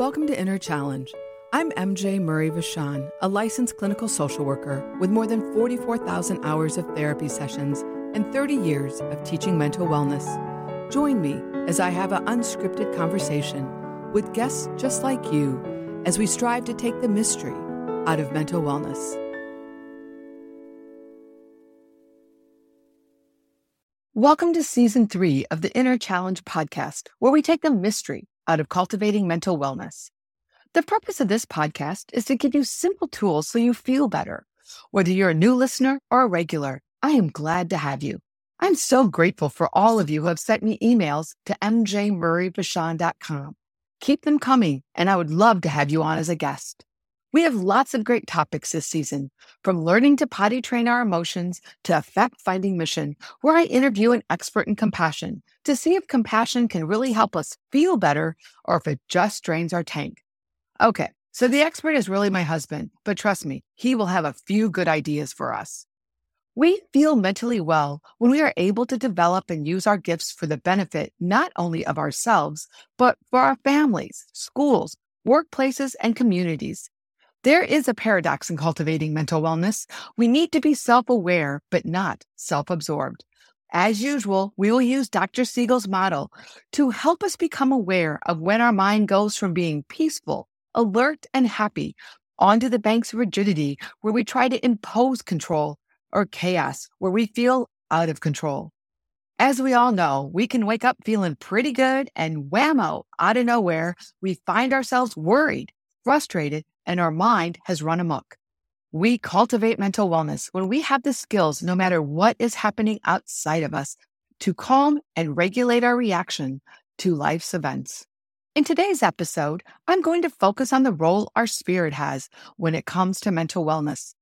Welcome to Inner Challenge. I'm MJ Murray Vachon, a licensed clinical social worker with more than 44,000 hours of therapy sessions and 30 years of teaching mental wellness. Join me as I have an unscripted conversation with guests just like you as we strive to take the mystery out of mental wellness. Welcome to season three of the Inner Challenge podcast, where we take the mystery out of cultivating mental wellness. The purpose of this podcast is to give you simple tools so you feel better. Whether you're a new listener or a regular, I am glad to have you. I'm so grateful for all of you who have sent me emails to mjmurrayvachon.com. Keep them coming, and I would love to have you on as a guest. We have lots of great topics this season, from learning to potty train our emotions to a fact finding mission, where I interview an expert in compassion to see if compassion can really help us feel better or if it just drains our tank. Okay, so the expert is really my husband, but trust me, he will have a few good ideas for us. We feel mentally well when we are able to develop and use our gifts for the benefit not only of ourselves, but for our families, schools, workplaces, and communities. There is a paradox in cultivating mental wellness. We need to be self aware, but not self absorbed. As usual, we will use Dr. Siegel's model to help us become aware of when our mind goes from being peaceful, alert, and happy onto the banks of rigidity where we try to impose control or chaos where we feel out of control. As we all know, we can wake up feeling pretty good and whammo, out of nowhere, we find ourselves worried, frustrated, and our mind has run amok. We cultivate mental wellness when we have the skills, no matter what is happening outside of us, to calm and regulate our reaction to life's events. In today's episode, I'm going to focus on the role our spirit has when it comes to mental wellness.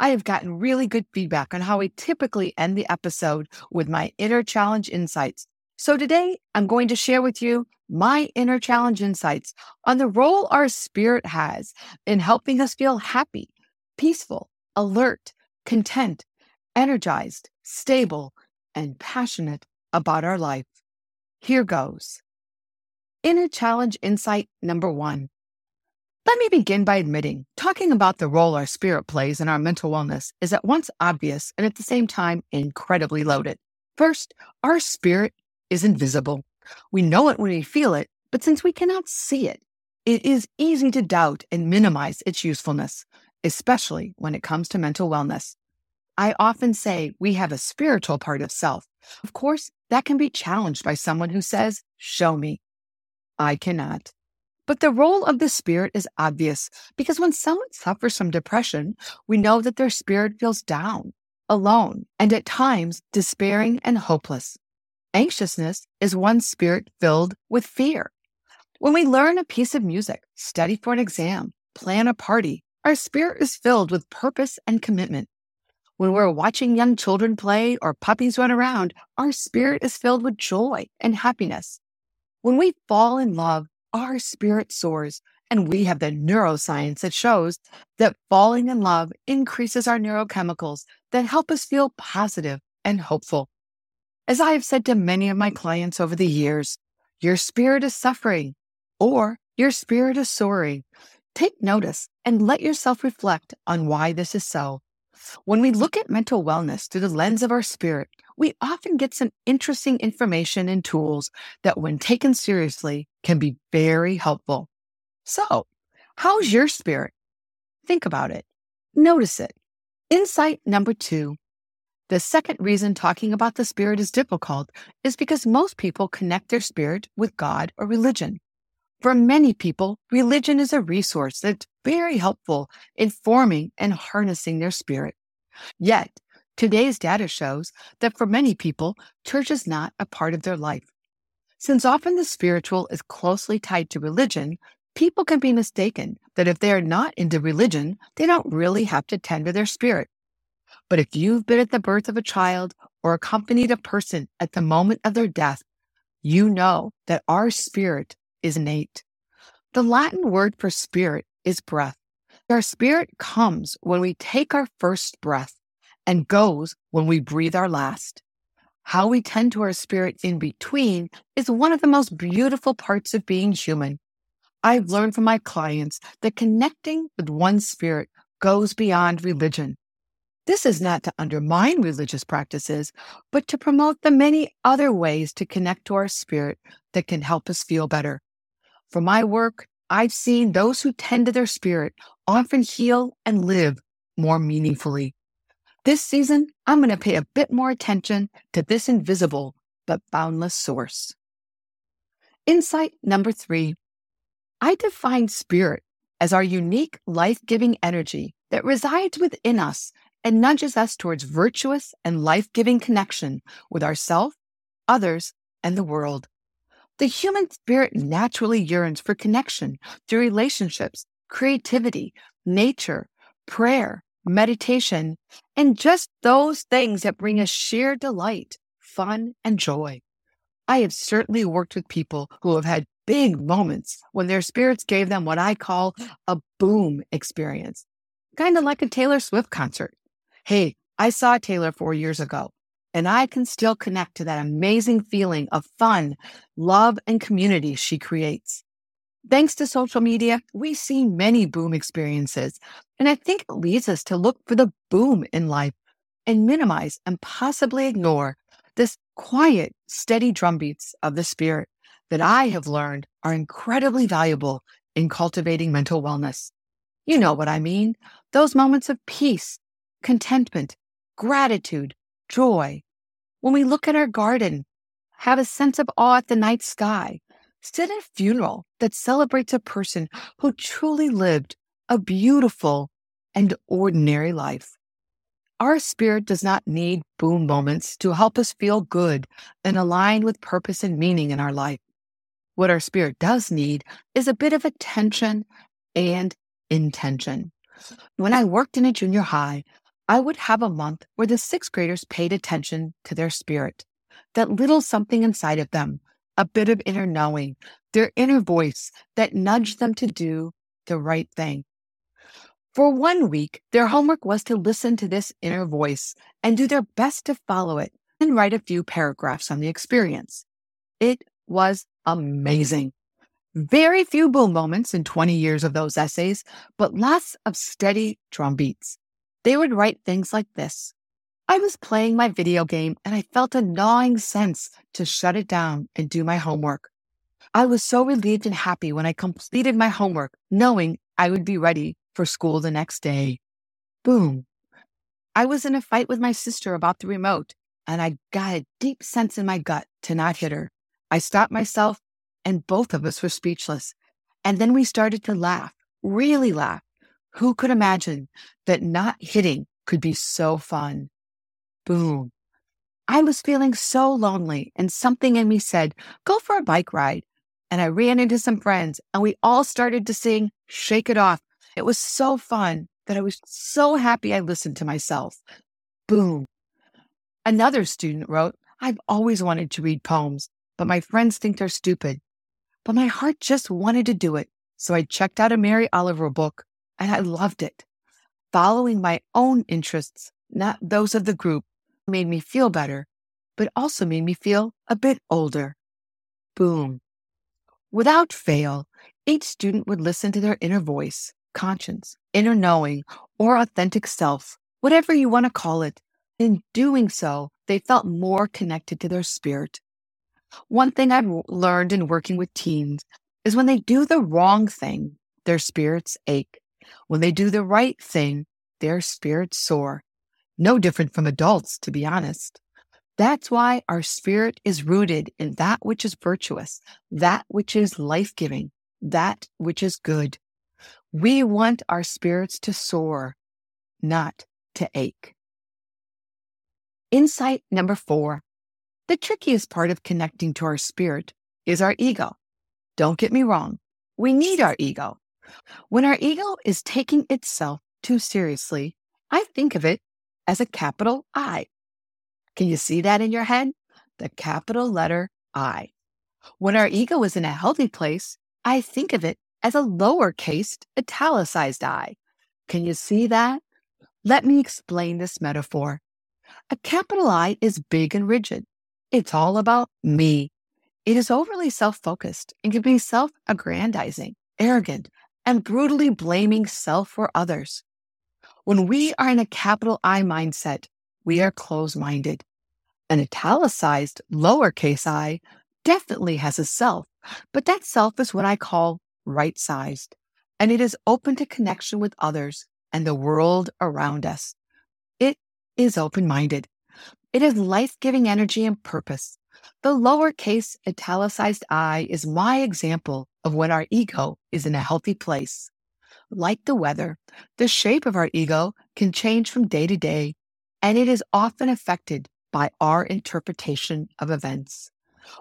I have gotten really good feedback on how I typically end the episode with my inner challenge insights. So today I'm going to share with you my inner challenge insights on the role our spirit has in helping us feel happy, peaceful, alert, content, energized, stable, and passionate about our life. Here goes. Inner challenge insight number one. Let me begin by admitting talking about the role our spirit plays in our mental wellness is at once obvious and at the same time incredibly loaded. First, our spirit is invisible. We know it when we feel it, but since we cannot see it, it is easy to doubt and minimize its usefulness, especially when it comes to mental wellness. I often say we have a spiritual part of self. Of course, that can be challenged by someone who says, Show me. I cannot. But the role of the spirit is obvious because when someone suffers from depression, we know that their spirit feels down, alone, and at times despairing and hopeless. Anxiousness is one spirit filled with fear. When we learn a piece of music, study for an exam, plan a party, our spirit is filled with purpose and commitment. When we're watching young children play or puppies run around, our spirit is filled with joy and happiness. When we fall in love, our spirit soars, and we have the neuroscience that shows that falling in love increases our neurochemicals that help us feel positive and hopeful. As I have said to many of my clients over the years, your spirit is suffering or your spirit is soaring. Take notice and let yourself reflect on why this is so. When we look at mental wellness through the lens of our spirit, we often get some interesting information and tools that, when taken seriously, can be very helpful. So, how's your spirit? Think about it. Notice it. Insight number two the second reason talking about the spirit is difficult is because most people connect their spirit with God or religion. For many people, religion is a resource that's very helpful in forming and harnessing their spirit. Yet, today's data shows that for many people, church is not a part of their life. Since often the spiritual is closely tied to religion, people can be mistaken that if they are not into religion, they don't really have to tend to their spirit. But if you've been at the birth of a child or accompanied a person at the moment of their death, you know that our spirit is innate. The Latin word for spirit is breath. Our spirit comes when we take our first breath and goes when we breathe our last. How we tend to our spirit in between is one of the most beautiful parts of being human. I've learned from my clients that connecting with one spirit goes beyond religion. This is not to undermine religious practices, but to promote the many other ways to connect to our spirit that can help us feel better. For my work, I've seen those who tend to their spirit often heal and live more meaningfully. This season, I'm going to pay a bit more attention to this invisible but boundless source. Insight number three I define spirit as our unique life giving energy that resides within us and nudges us towards virtuous and life giving connection with ourself, others, and the world. The human spirit naturally yearns for connection through relationships, creativity, nature, prayer, meditation, and just those things that bring us sheer delight, fun, and joy. I have certainly worked with people who have had big moments when their spirits gave them what I call a boom experience, kind of like a Taylor Swift concert. Hey, I saw Taylor four years ago and I can still connect to that amazing feeling of fun, love, and community she creates. Thanks to social media, we see many boom experiences, and I think it leads us to look for the boom in life and minimize and possibly ignore this quiet, steady drumbeats of the spirit that I have learned are incredibly valuable in cultivating mental wellness. You know what I mean? Those moments of peace, contentment, gratitude, joy, when we look at our garden, have a sense of awe at the night sky, sit at a funeral that celebrates a person who truly lived a beautiful and ordinary life. Our spirit does not need boom moments to help us feel good and align with purpose and meaning in our life. What our spirit does need is a bit of attention and intention. When I worked in a junior high, I would have a month where the sixth graders paid attention to their spirit, that little something inside of them, a bit of inner knowing, their inner voice that nudged them to do the right thing. For one week, their homework was to listen to this inner voice and do their best to follow it and write a few paragraphs on the experience. It was amazing. Very few boom moments in 20 years of those essays, but lots of steady drum beats. They would write things like this. I was playing my video game and I felt a gnawing sense to shut it down and do my homework. I was so relieved and happy when I completed my homework, knowing I would be ready for school the next day. Boom. I was in a fight with my sister about the remote, and I got a deep sense in my gut to not hit her. I stopped myself, and both of us were speechless. And then we started to laugh, really laugh. Who could imagine that not hitting could be so fun? Boom. I was feeling so lonely, and something in me said, Go for a bike ride. And I ran into some friends, and we all started to sing Shake It Off. It was so fun that I was so happy I listened to myself. Boom. Another student wrote, I've always wanted to read poems, but my friends think they're stupid. But my heart just wanted to do it. So I checked out a Mary Oliver book and I loved it. Following my own interests, not those of the group, made me feel better, but also made me feel a bit older. Boom. Without fail, each student would listen to their inner voice, conscience, inner knowing, or authentic self, whatever you want to call it. In doing so, they felt more connected to their spirit. One thing I've learned in working with teens is when they do the wrong thing, their spirits ache. When they do the right thing, their spirits soar. No different from adults, to be honest. That's why our spirit is rooted in that which is virtuous, that which is life giving, that which is good. We want our spirits to soar, not to ache. Insight number four. The trickiest part of connecting to our spirit is our ego. Don't get me wrong. We need our ego. When our ego is taking itself too seriously, I think of it as a capital I. Can you see that in your head? The capital letter I. When our ego is in a healthy place, I think of it as a lowercase italicized I. Can you see that? Let me explain this metaphor. A capital I is big and rigid. It's all about me. It is overly self focused and can be self aggrandizing arrogant, and brutally blaming self or others. When we are in a capital I mindset, we are closed minded. An italicized lowercase i definitely has a self, but that self is what I call right sized, and it is open to connection with others and the world around us. It is open minded. It has life giving energy and purpose. The lowercase italicized i is my example of when our ego is in a healthy place. Like the weather, the shape of our ego can change from day to day, and it is often affected by our interpretation of events.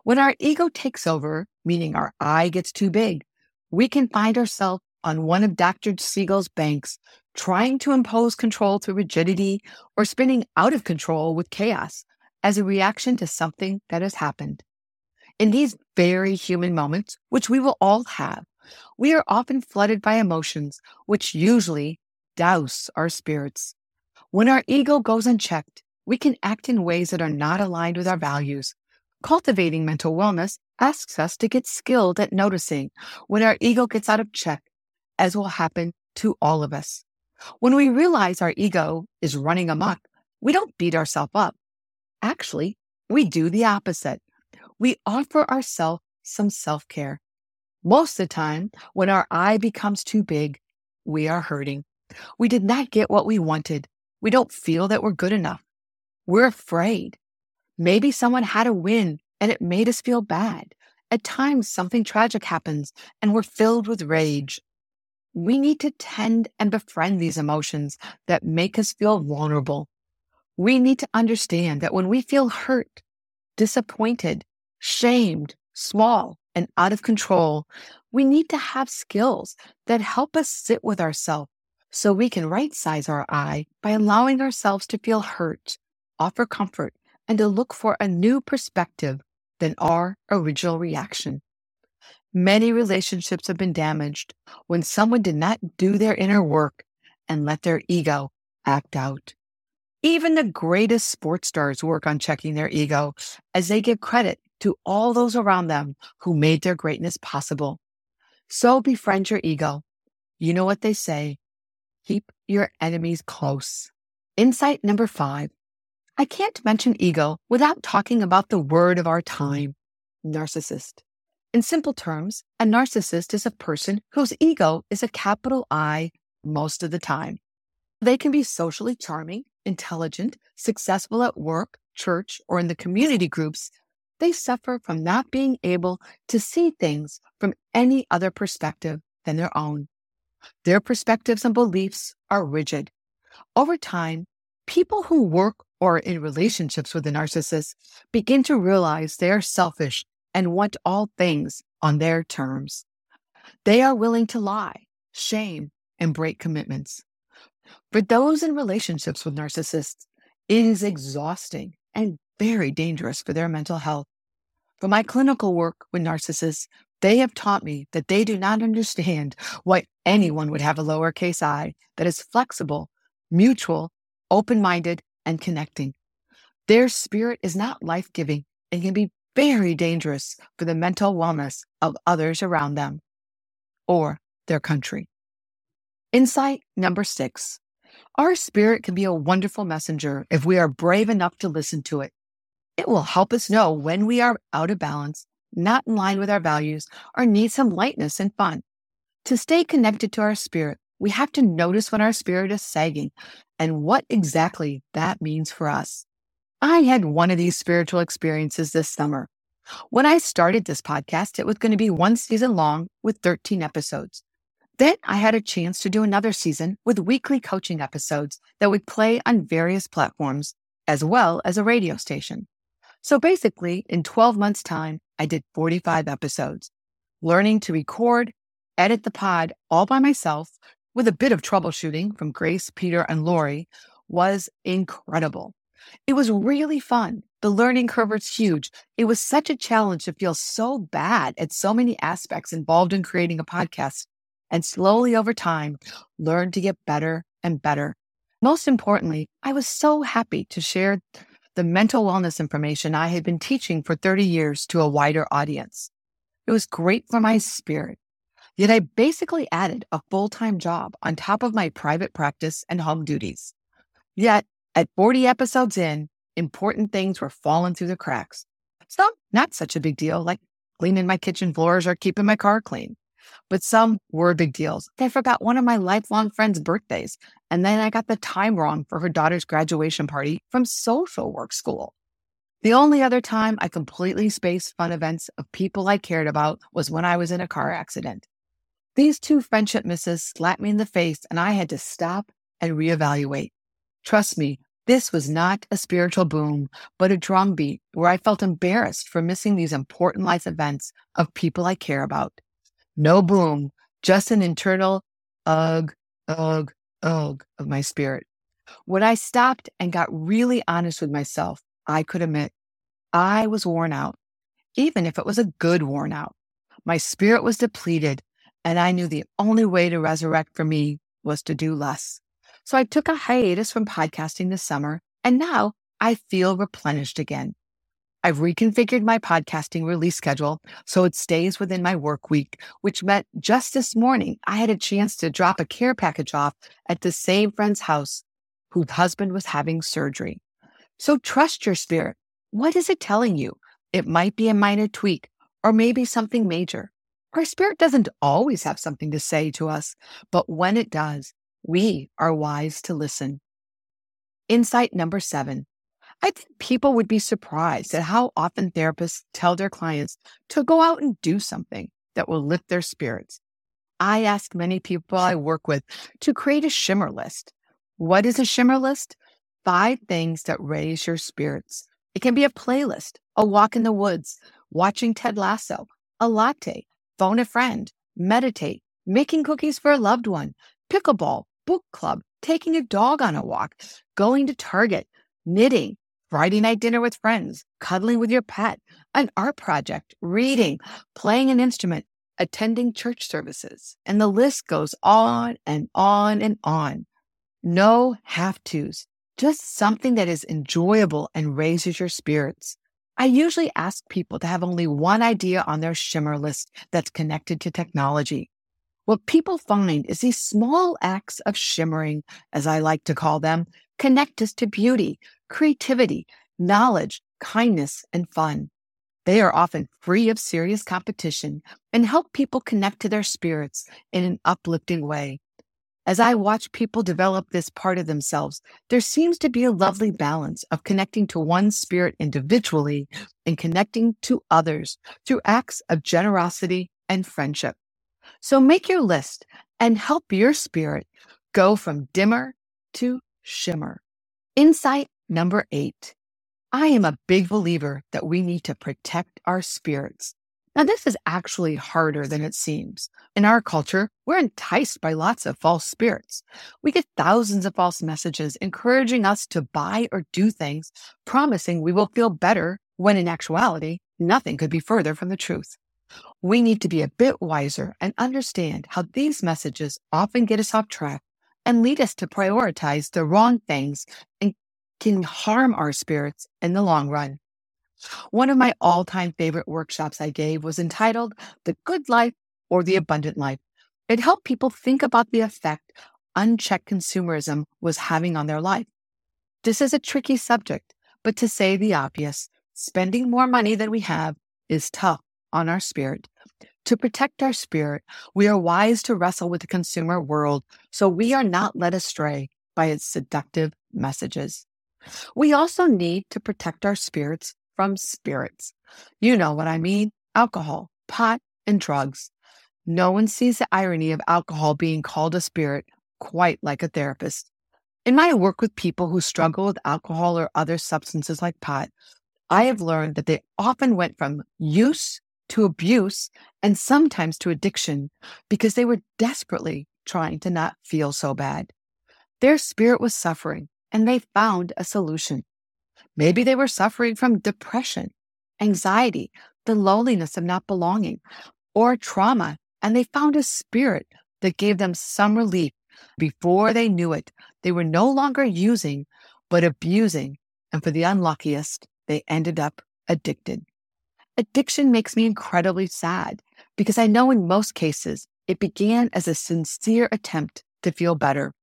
When our ego takes over, meaning our I gets too big, we can find ourselves on one of Dr. Siegel's banks, trying to impose control through rigidity or spinning out of control with chaos as a reaction to something that has happened. In these very human moments, which we will all have, we are often flooded by emotions, which usually douse our spirits. When our ego goes unchecked, we can act in ways that are not aligned with our values. Cultivating mental wellness asks us to get skilled at noticing when our ego gets out of check, as will happen to all of us. When we realize our ego is running amok, we don't beat ourselves up. Actually, we do the opposite we offer ourselves some self care. Most of the time, when our I becomes too big, we are hurting. We did not get what we wanted. We don't feel that we're good enough. We're afraid. Maybe someone had a win and it made us feel bad. At times, something tragic happens and we're filled with rage. We need to tend and befriend these emotions that make us feel vulnerable. We need to understand that when we feel hurt, disappointed, shamed, small, and out of control, we need to have skills that help us sit with ourselves so we can right size our I by allowing ourselves to feel hurt, offer comfort, and to look for a new perspective than our original reaction. Many relationships have been damaged when someone did not do their inner work and let their ego act out. Even the greatest sports stars work on checking their ego as they give credit to all those around them who made their greatness possible. So befriend your ego. You know what they say keep your enemies close. Insight number five I can't mention ego without talking about the word of our time narcissist. In simple terms, a narcissist is a person whose ego is a capital I most of the time. They can be socially charming, intelligent, successful at work, church, or in the community groups they suffer from not being able to see things from any other perspective than their own. Their perspectives and beliefs are rigid. Over time, people who work or are in relationships with a narcissist begin to realize they are selfish and want all things on their terms. They are willing to lie, shame, and break commitments. For those in relationships with narcissists, it is exhausting and very dangerous for their mental health. For my clinical work with narcissists, they have taught me that they do not understand why anyone would have a lowercase i that is flexible, mutual, open minded, and connecting. Their spirit is not life giving and can be very dangerous for the mental wellness of others around them or their country. Insight number six our spirit can be a wonderful messenger if we are brave enough to listen to it. It will help us know when we are out of balance, not in line with our values, or need some lightness and fun. To stay connected to our spirit, we have to notice when our spirit is sagging and what exactly that means for us. I had one of these spiritual experiences this summer. When I started this podcast, it was going to be one season long with 13 episodes. Then I had a chance to do another season with weekly coaching episodes that would play on various platforms, as well as a radio station. So basically, in 12 months' time, I did 45 episodes, learning to record, edit the pod all by myself with a bit of troubleshooting from Grace, Peter, and Lori was incredible. It was really fun. The learning curve was huge. It was such a challenge to feel so bad at so many aspects involved in creating a podcast and slowly over time learn to get better and better. Most importantly, I was so happy to share the mental wellness information I had been teaching for 30 years to a wider audience. It was great for my spirit. Yet I basically added a full time job on top of my private practice and home duties. Yet at 40 episodes in, important things were falling through the cracks. Some not such a big deal, like cleaning my kitchen floors or keeping my car clean. But some were big deals. I forgot one of my lifelong friends' birthdays, and then I got the time wrong for her daughter's graduation party from social work school. The only other time I completely spaced fun events of people I cared about was when I was in a car accident. These two friendship misses slapped me in the face, and I had to stop and reevaluate. Trust me, this was not a spiritual boom, but a drumbeat where I felt embarrassed for missing these important life events of people I care about. No boom, just an internal ugh, ugh, ugh of my spirit. When I stopped and got really honest with myself, I could admit I was worn out, even if it was a good worn out. My spirit was depleted, and I knew the only way to resurrect for me was to do less. So I took a hiatus from podcasting this summer, and now I feel replenished again. I've reconfigured my podcasting release schedule so it stays within my work week, which meant just this morning I had a chance to drop a care package off at the same friend's house whose husband was having surgery. So trust your spirit. What is it telling you? It might be a minor tweak or maybe something major. Our spirit doesn't always have something to say to us, but when it does, we are wise to listen. Insight number seven. I think people would be surprised at how often therapists tell their clients to go out and do something that will lift their spirits. I ask many people I work with to create a shimmer list. What is a shimmer list? Five things that raise your spirits. It can be a playlist, a walk in the woods, watching Ted Lasso, a latte, phone a friend, meditate, making cookies for a loved one, pickleball, book club, taking a dog on a walk, going to Target, knitting, Friday night dinner with friends, cuddling with your pet, an art project, reading, playing an instrument, attending church services. And the list goes on and on and on. No have tos, just something that is enjoyable and raises your spirits. I usually ask people to have only one idea on their shimmer list that's connected to technology. What people find is these small acts of shimmering, as I like to call them, connect us to beauty, creativity, knowledge, kindness, and fun. They are often free of serious competition and help people connect to their spirits in an uplifting way. As I watch people develop this part of themselves, there seems to be a lovely balance of connecting to one spirit individually and connecting to others through acts of generosity and friendship. So make your list and help your spirit go from dimmer to shimmer. Insight number eight. I am a big believer that we need to protect our spirits. Now, this is actually harder than it seems. In our culture, we're enticed by lots of false spirits. We get thousands of false messages encouraging us to buy or do things, promising we will feel better when in actuality, nothing could be further from the truth. We need to be a bit wiser and understand how these messages often get us off track and lead us to prioritize the wrong things and can harm our spirits in the long run. One of my all time favorite workshops I gave was entitled The Good Life or the Abundant Life. It helped people think about the effect unchecked consumerism was having on their life. This is a tricky subject, but to say the obvious, spending more money than we have is tough on our spirit. To protect our spirit, we are wise to wrestle with the consumer world so we are not led astray by its seductive messages. We also need to protect our spirits from spirits. You know what I mean alcohol, pot, and drugs. No one sees the irony of alcohol being called a spirit quite like a therapist. In my work with people who struggle with alcohol or other substances like pot, I have learned that they often went from use to abuse and sometimes to addiction because they were desperately trying to not feel so bad. Their spirit was suffering and they found a solution. Maybe they were suffering from depression, anxiety, the loneliness of not belonging, or trauma, and they found a spirit that gave them some relief. Before they knew it, they were no longer using, but abusing. And for the unluckiest, they ended up addicted. Addiction makes me incredibly sad because I know in most cases, It began as a sincere attempt to feel better.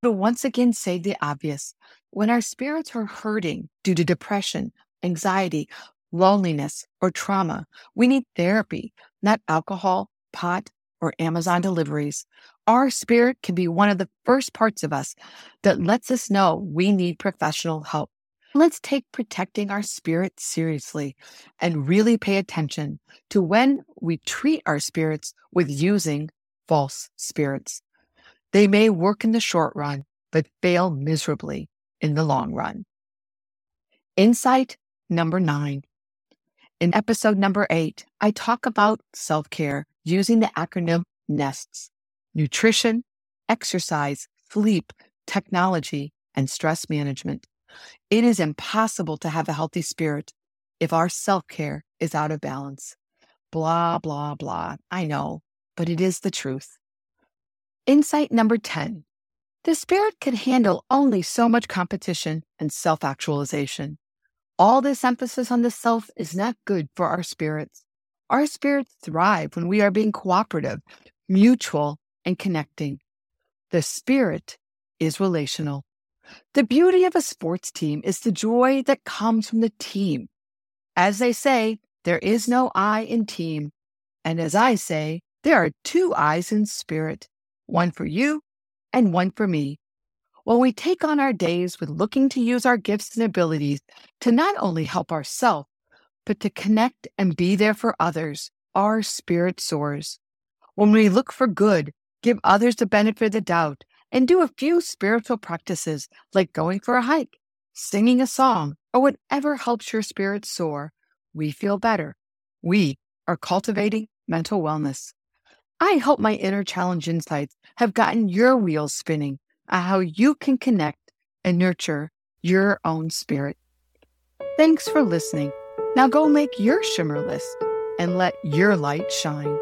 But once again, say the obvious. When our spirits are hurting due to depression, anxiety, loneliness, or trauma, we need therapy, not alcohol, pot, or Amazon deliveries. Our spirit can be one of the first parts of us that lets us know we need professional help. Let's take protecting our spirit seriously and really pay attention to when we treat our spirits with using false spirits. They may work in the short run, but fail miserably in the long run. Insight number nine. In episode number eight, I talk about self care using the acronym NESTS nutrition, exercise, sleep, technology, and stress management. It is impossible to have a healthy spirit if our self care is out of balance. Blah, blah, blah. I know, but it is the truth. Insight number 10 The spirit can handle only so much competition and self actualization. All this emphasis on the self is not good for our spirits. Our spirits thrive when we are being cooperative, mutual, and connecting. The spirit is relational. The beauty of a sports team is the joy that comes from the team. As they say, there is no I in team. And as I say, there are two I's in spirit, one for you and one for me. When we take on our days with looking to use our gifts and abilities to not only help ourselves, but to connect and be there for others, our spirit soars. When we look for good, give others the benefit of the doubt, and do a few spiritual practices like going for a hike, singing a song, or whatever helps your spirit soar, we feel better. We are cultivating mental wellness. I hope my inner challenge insights have gotten your wheels spinning on how you can connect and nurture your own spirit. Thanks for listening. Now go make your shimmer list and let your light shine.